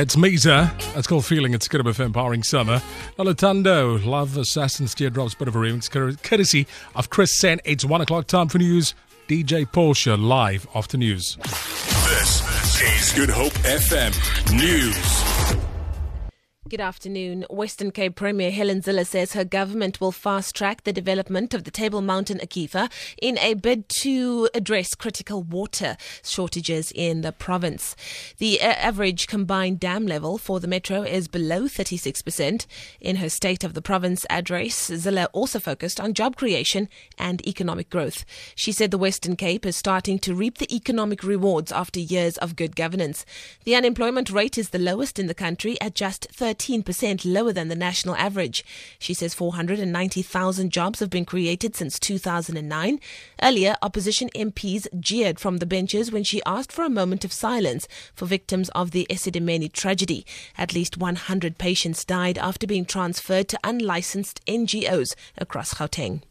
It's Misa. It's called Feeling. It's good of empowering summer. Noluthando, Love Assassins, Teardrops, bit of a remix, courtesy of Chris Sen. It's one o'clock time for news. DJ Porsche live after news. This is Good Hope FM News. Good afternoon. Western Cape Premier Helen Zille says her government will fast track the development of the Table Mountain Aquifer in a bid to address critical water shortages in the province. The uh, average combined dam level for the metro is below 36%. In her State of the Province address, Zille also focused on job creation and economic growth. She said the Western Cape is starting to reap the economic rewards after years of good governance. The unemployment rate is the lowest in the country at just 30 13% lower than the national average. She says 490,000 jobs have been created since 2009. Earlier, opposition MPs jeered from the benches when she asked for a moment of silence for victims of the Esidimeni tragedy. At least 100 patients died after being transferred to unlicensed NGOs across Gauteng.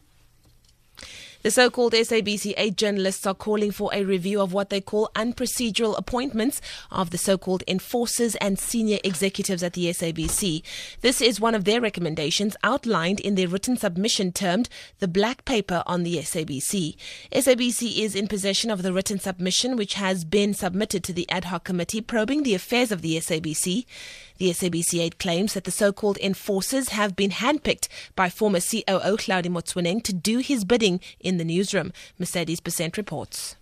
The so called SABC 8 journalists are calling for a review of what they call unprocedural appointments of the so called enforcers and senior executives at the SABC. This is one of their recommendations outlined in their written submission termed the Black Paper on the SABC. SABC is in possession of the written submission which has been submitted to the ad hoc committee probing the affairs of the SABC. The SABC 8 claims that the so called enforcers have been handpicked by former COO Hlaudi Motsoeneng to do his bidding in the newsroom. Mercedes Besent reports.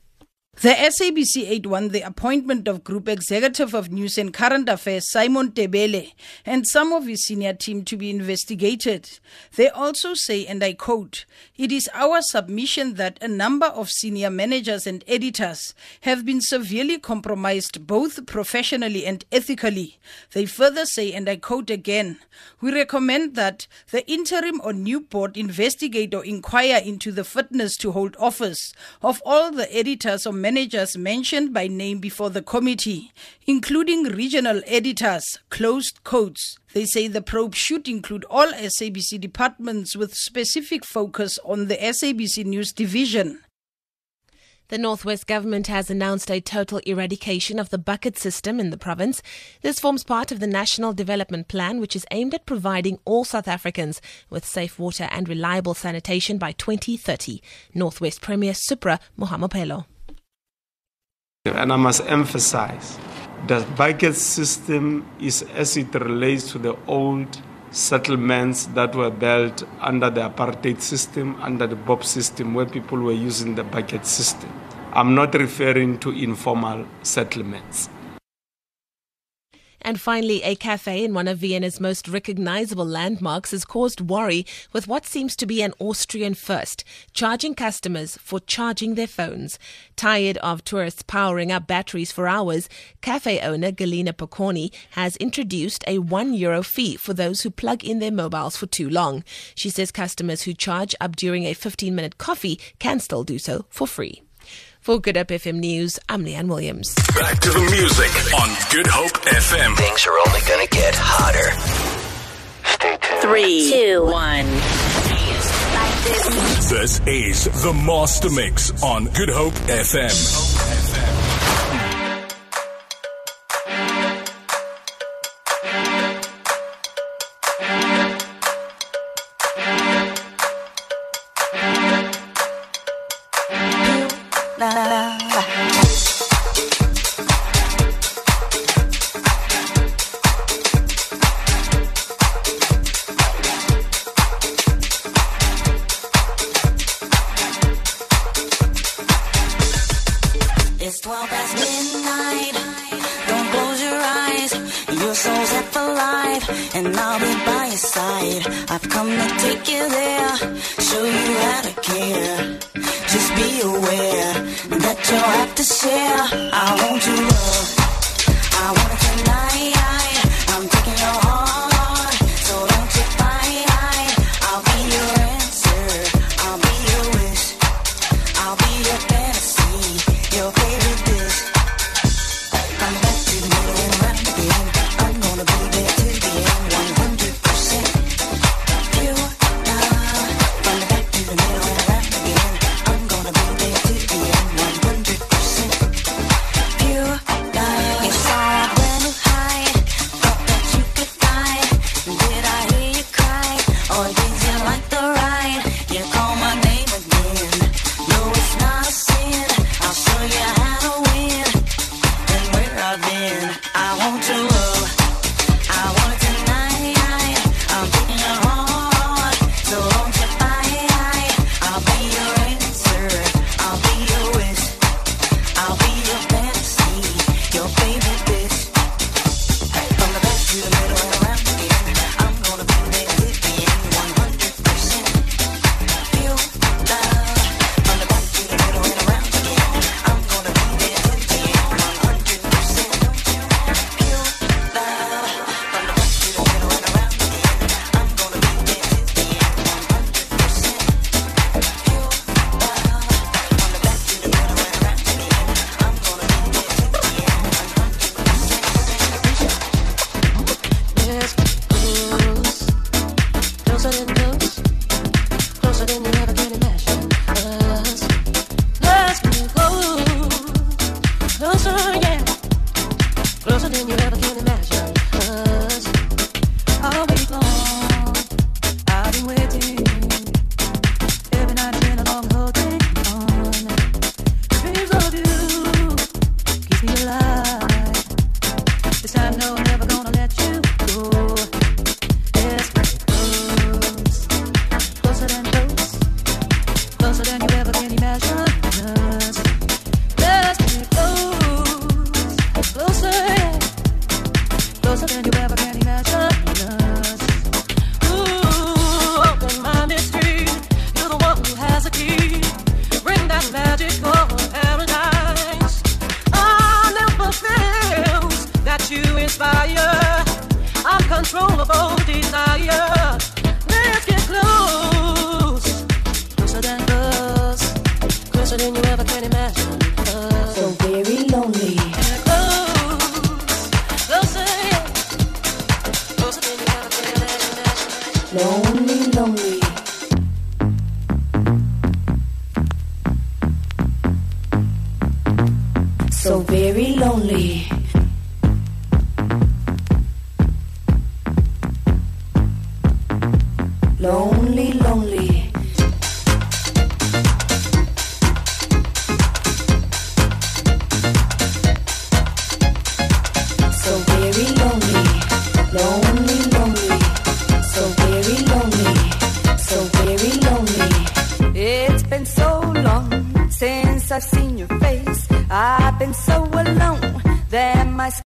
The SABC 8 won the appointment of Group Executive of News and Current Affairs Simon Tebele and some of his senior team to be investigated. They also say, and I quote, It is our submission that a number of senior managers and editors have been severely compromised both professionally and ethically. They further say, and I quote again, We recommend that the interim or new board investigate or inquire into the fitness to hold office of all the editors or managers mentioned by name before the committee, including regional editors, closed codes. They say the probe should include all SABC departments with specific focus on the SABC News Division. The Northwest Government has announced a total eradication of the bucket system in the province. This forms part of the National Development Plan, which is aimed at providing all South Africans with safe water and reliable sanitation by 2030. Northwest Premier Supra Mahumapelo. And I must emphasize the bucket system is as it relates to the old settlements that were built under the apartheid system, under the BOP system, where people were using the bucket system. I'm not referring to informal settlements. And finally, a cafe in one of Vienna's most recognizable landmarks has caused worry with what seems to be an Austrian first, charging customers for charging their phones. Tired of tourists powering up batteries for hours, cafe owner Galina Pocconi has introduced a one euro fee for those who plug in their mobiles for too long. She says customers who charge up during a 15 minute coffee can still do so for free. For Good Hope FM News, I'm Leanne Williams. Back to the music on Good Hope FM. Things are only going to get hotter. Stay tuned. Three, two, one. This is the Master Mix on Good Hope FM. It's 12 past midnight. Don't close your eyes. Your soul's for life, and I'll be by your side. I've come to take you there, show you how to care. Just be aware that you'll have to share. I want your love. I want closer than you ever can. desire. Let's get close, closer than us, closer than you ever can imagine. So very lonely. Closer, closer than you ever can imagine. Lonely, lonely. So very lonely.